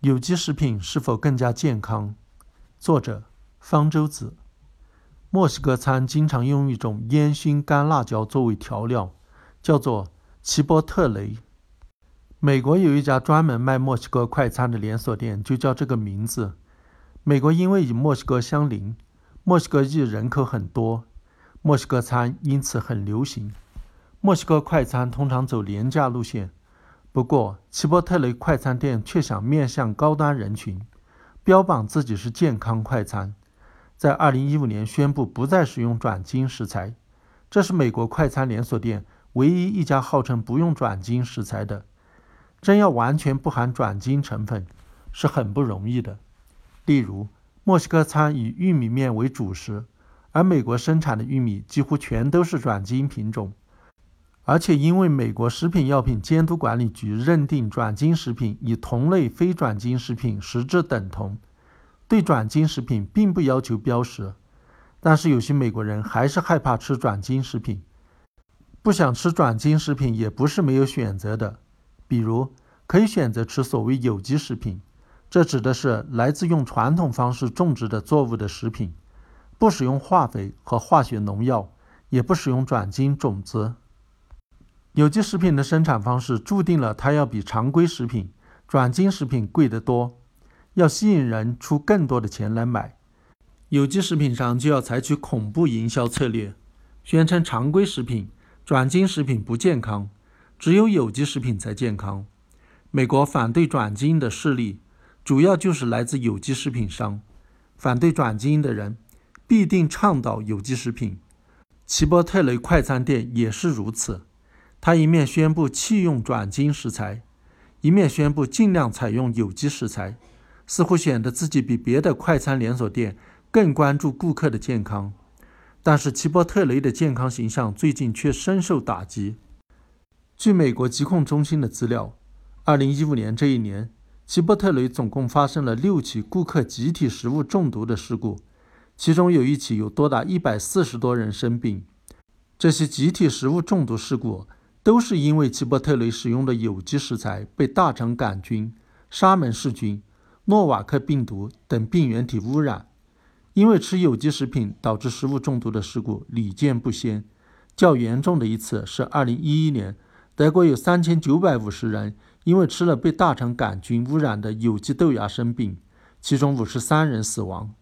有机食品是否更加健康？作者：方舟子。墨西哥餐经常用一种烟熏干辣椒作为调料，叫做齐波特雷。美国有一家专门卖墨西哥快餐的连锁店，就叫这个名字。美国因为与墨西哥相邻，墨西哥裔人口很多，墨西哥餐因此很流行。墨西哥快餐通常走廉价路线，不过齐波特雷快餐店却想面向高端人群，标榜自己是健康快餐。在2015年宣布不再使用转基因食材，这是美国快餐连锁店唯一一家号称不用转基因食材的。真要完全不含转基因成分，是很不容易的。例如，墨西哥餐以玉米面为主食，而美国生产的玉米几乎全都是转基因品种，而且因为美国食品药品监督管理局认定转基因食品与同类非转基因食品实质等同。对转基因食品并不要求标识，但是有些美国人还是害怕吃转基因食品，不想吃转基因食品也不是没有选择的，比如可以选择吃所谓有机食品，这指的是来自用传统方式种植的作物的食品，不使用化肥和化学农药，也不使用转基因种子。有机食品的生产方式注定了它要比常规食品、转基因食品贵得多。要吸引人出更多的钱来买，有机食品商就要采取恐怖营销策略，宣称常规食品、转基因食品不健康，只有有机食品才健康。美国反对转基因的势力主要就是来自有机食品商，反对转基因的人必定倡导有机食品。齐波特雷快餐店也是如此，他一面宣布弃用转基因食材，一面宣布尽量采用有机食材。似乎显得自己比别的快餐连锁店更关注顾客的健康，但是齐波特雷的健康形象最近却深受打击。据美国疾控中心的资料，2015年这一年，齐波特雷总共发生了六起顾客集体食物中毒的事故，其中有一起有多达140多人生病。这些集体食物中毒事故都是因为齐波特雷使用的有机食材被大肠杆菌、沙门氏菌。诺瓦克病毒等病原体污染，因为吃有机食品导致食物中毒的事故屡见不鲜。较严重的一次是2011年，德国有3950人因为吃了被大肠杆菌污染的有机豆芽生病，其中53人死亡。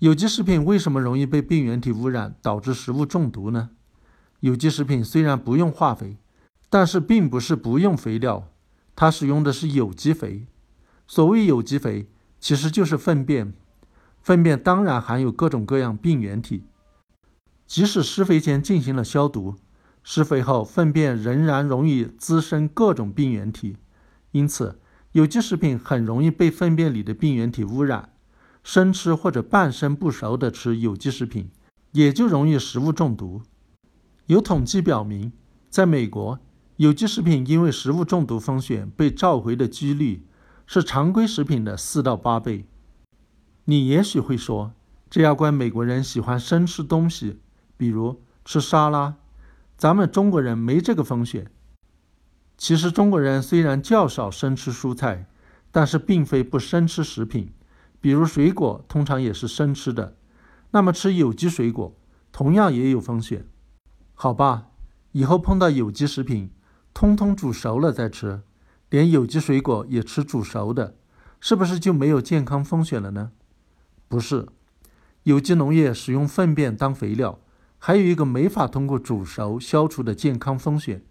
有机食品为什么容易被病原体污染导致食物中毒呢？有机食品虽然不用化肥，但是并不是不用肥料，它使用的是有机肥。所谓有机肥，其实就是粪便。粪便当然含有各种各样病原体，即使施肥前进行了消毒，施肥后粪便仍然容易滋生各种病原体。因此，有机食品很容易被粪便里的病原体污染。生吃或者半生不熟的吃有机食品，也就容易食物中毒。有统计表明，在美国，有机食品因为食物中毒风险被召回的几率。是常规食品的四到八倍。你也许会说，这要怪美国人喜欢生吃东西，比如吃沙拉。咱们中国人没这个风险。其实中国人虽然较少生吃蔬菜，但是并非不生吃食品，比如水果通常也是生吃的。那么吃有机水果同样也有风险。好吧，以后碰到有机食品，通通煮熟了再吃。连有机水果也吃煮熟的，是不是就没有健康风险了呢？不是，有机农业使用粪便当肥料，还有一个没法通过煮熟消除的健康风险，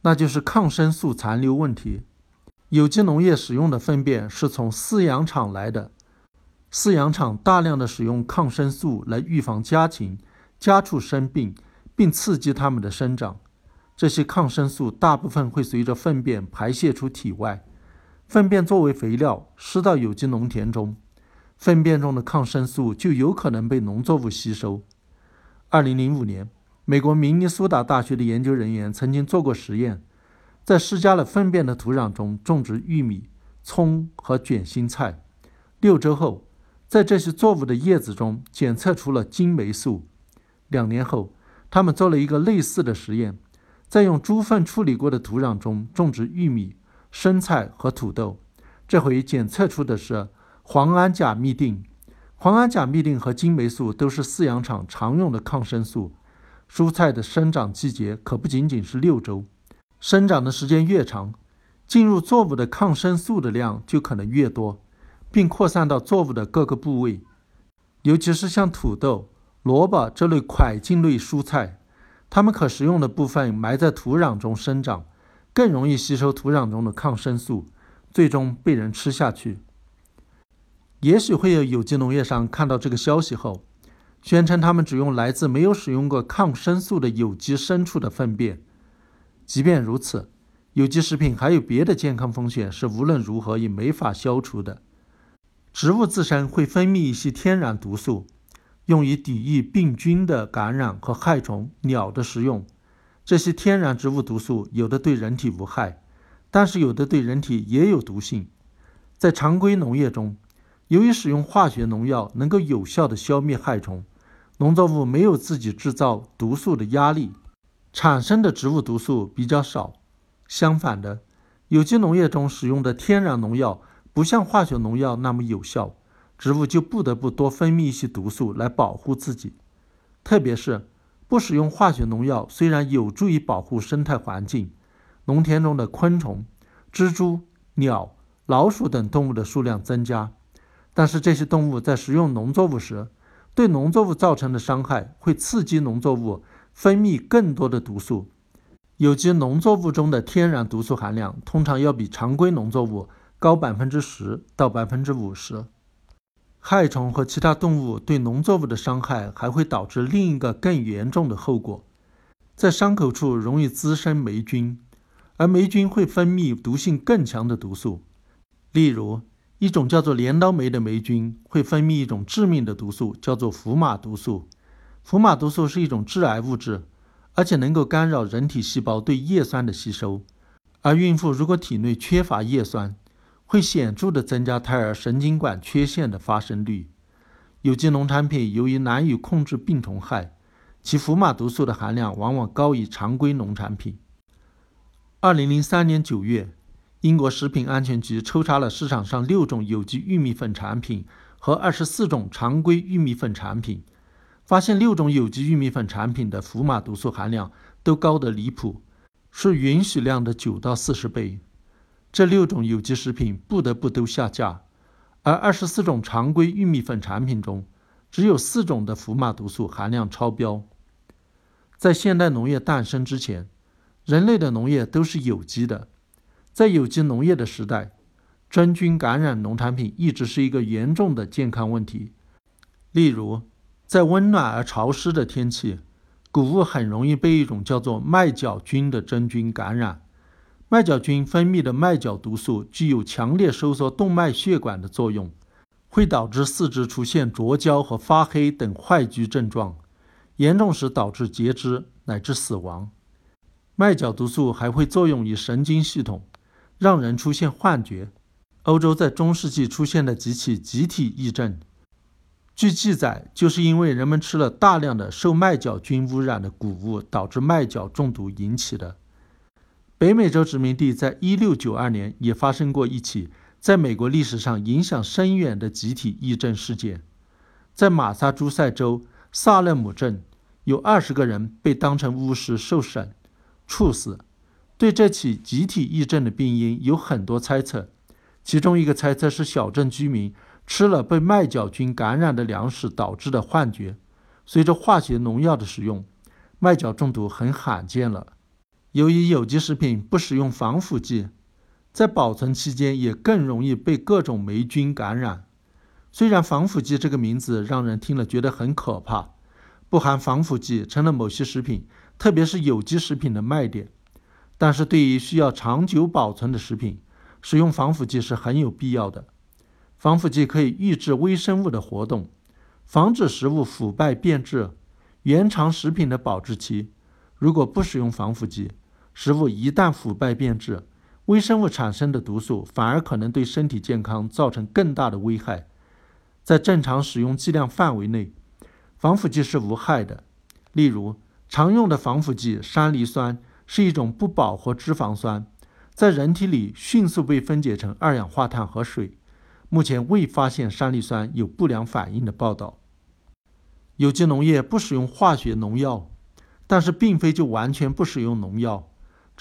那就是抗生素残留问题。有机农业使用的粪便是从饲养场来的，饲养场大量的使用抗生素来预防家禽、家畜生病，并刺激它们的生长。这些抗生素大部分会随着粪便排泄出体外，粪便作为肥料施到有机农田中，粪便中的抗生素就有可能被农作物吸收。二零零五年，美国明尼苏达大学的研究人员曾经做过实验，在施加了粪便的土壤中种植玉米、葱和卷心菜，六周后，在这些作物的叶子中检测出了金霉素。两年后，他们做了一个类似的实验。在用猪粪处理过的土壤中种植玉米、生菜和土豆，这回检测出的是磺胺甲嘧啶。磺胺甲嘧啶和金霉素都是饲养场常用的抗生素。蔬菜的生长季节可不仅仅是六周，生长的时间越长，进入作物的抗生素的量就可能越多，并扩散到作物的各个部位。尤其是像土豆、萝卜这类块茎类蔬菜，它们可食用的部分埋在土壤中生长，更容易吸收土壤中的抗生素，最终被人吃下去。也许会有有机农业商看到这个消息后。宣称他们只用来自没有使用过抗生素的有机牲畜的粪便。即便如此，有机食品还有别的健康风险是无论如何也没法消除的。植物自身会分泌一些天然毒素，用于抵御病菌的感染和害虫、鸟的食用。这些天然植物毒素有的对人体无害，但是有的对人体也有毒性。在常规农业中，由于使用化学农药能够有效地消灭害虫。农作物没有自己制造毒素的压力，产生的植物毒素比较少。相反的，有机农业中使用的天然农药不像化学农药那么有效，植物就不得不多分泌一些毒素来保护自己。特别是不使用化学农药，虽然有助于保护生态环境，农田中的昆虫、蜘蛛、鸟、老鼠等动物的数量增加，但是这些动物在食用农作物时，对农作物造成的伤害会刺激农作物分泌更多的毒素。有机农作物中的天然毒素含量通常要比常规农作物高百分之十到百分之五十。害虫和其他动物对农作物的伤害还会导致另一个更严重的后果：在伤口处容易滋生霉菌，而霉菌会分泌毒性更强的毒素，例如。一种叫做镰刀霉的霉菌会分泌一种致命的毒素，叫做福马毒素。福马毒素是一种致癌物质，而且能够干扰人体细胞对叶酸的吸收。而孕妇如果体内缺乏叶酸，会显著地增加胎儿神经管缺陷的发生率。有机农产品由于难以控制病虫害，其福马毒素的含量往往高于常规农产品。二零零三年九月。英国食品安全局抽查了市场上六种有机玉米粉产品和二十四种常规玉米粉产品，发现六种有机玉米粉产品的福马毒素含量都高得离谱，是允许量的九到四十倍。这六种有机食品不得不都下架，而二十四种常规玉米粉产品中，只有四种的福马毒素含量超标。在现代农业诞生之前，人类的农业都是有机的。在有机农业的时代，真菌感染农产品一直是一个严重的健康问题。例如，在温暖而潮湿的天气，谷物很容易被一种叫做麦角菌的真菌感染。麦角菌分泌的麦角毒素具有强烈收缩动脉血管的作用，会导致四肢出现灼焦和发黑等坏疽症状，严重时导致截肢乃至死亡。麦角毒素还会作用于神经系统。让人出现幻觉。欧洲在中世纪出现的几起集体癔症，据记载，就是因为人们吃了大量的受麦角菌污染的谷物，导致麦角中毒引起的。北美洲殖民地在1692年也发生过一起在美国历史上影响深远的集体癔症事件，在马萨诸塞州萨勒姆镇，有二十个人被当成巫师受审，处死。对这起集体癔症的病因有很多猜测，其中一个猜测是小镇居民吃了被麦角菌感染的粮食导致的幻觉。随着化学农药的使用，麦角中毒很罕见了。由于有机食品不使用防腐剂，在保存期间也更容易被各种霉菌感染。虽然防腐剂这个名字让人听了觉得很可怕，不含防腐剂成了某些食品，特别是有机食品的卖点。但是对于需要长久保存的食品，使用防腐剂是很有必要的。防腐剂可以抑制微生物的活动，防止食物腐败变质，延长食品的保质期。如果不使用防腐剂，食物一旦腐败变质，微生物产生的毒素反而可能对身体健康造成更大的危害。在正常使用剂量范围内，防腐剂是无害的。例如，常用的防腐剂山梨酸。是一种不饱和脂肪酸，在人体里迅速被分解成二氧化碳和水。目前未发现山梨酸有不良反应的报道。有机农业不使用化学农药，但是并非就完全不使用农药，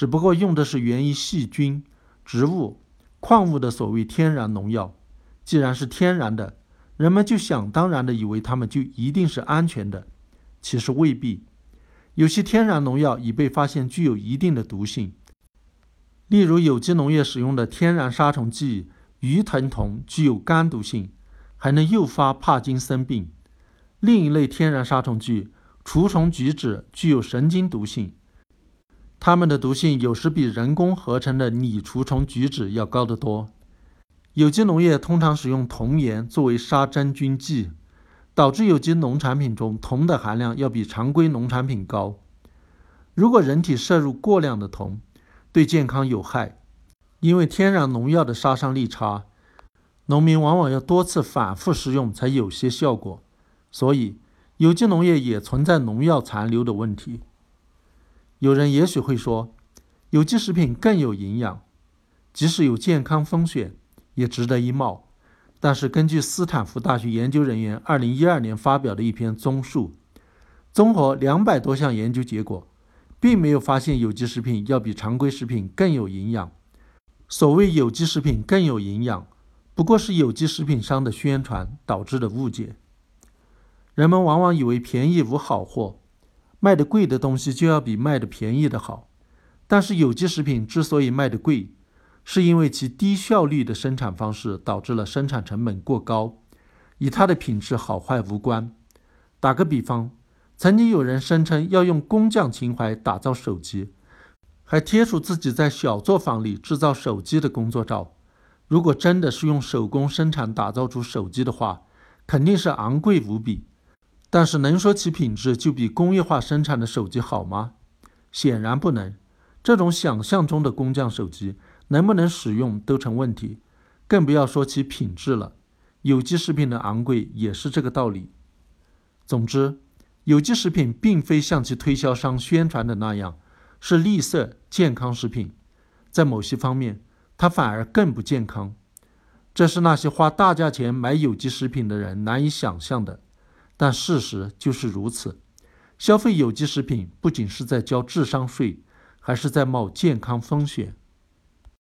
只不过用的是源于细菌、植物、矿物的所谓天然农药。既然是天然的，人们就想当然的以为它们就一定是安全的，其实未必。有些天然农药已被发现具有一定的毒性，例如有机农业使用的天然杀虫剂鱼藤酮具有肝毒性，还能诱发帕金森病。另一类天然杀虫剂除虫菊酯具有神经毒性，它们的毒性有时比人工合成的拟除虫菊酯要高得多。有机农业通常使用铜盐作为杀真菌剂，导致有机农产品中铜的含量要比常规农产品高。如果人体摄入过量的铜，对健康有害，因为天然农药的杀伤力差，农民往往要多次反复使用才有些效果。所以，有机农业也存在农药残留的问题。有人也许会说，有机食品更有营养，即使有健康风险，也值得一冒。但是，根据斯坦福大学研究人员二零一二年发表的一篇综述，综合两百多项研究结果，并没有发现有机食品要比常规食品更有营养。所谓有机食品更有营养，不过是有机食品商的宣传导致的误解。人们往往以为便宜无好货，卖的贵的东西就要比卖的便宜的好。但是有机食品之所以卖的贵，是因为其低效率的生产方式导致了生产成本过高，与它的品质好坏无关。打个比方，曾经有人声称要用工匠情怀打造手机，还贴出自己在小作坊里制造手机的工作照。如果真的是用手工生产打造出手机的话，肯定是昂贵无比。但是能说其品质就比工业化生产的手机好吗？显然不能。这种想象中的工匠手机能不能使用都成问题，更不要说其品质了。有机食品的昂贵也是这个道理。总之，有机食品并非像其推销商宣传的那样是绿色健康食品，在某些方面，它反而更不健康。这是那些花大价钱买有机食品的人难以想象的。但事实就是如此，消费有机食品不仅是在交智商税，还是在冒健康风险。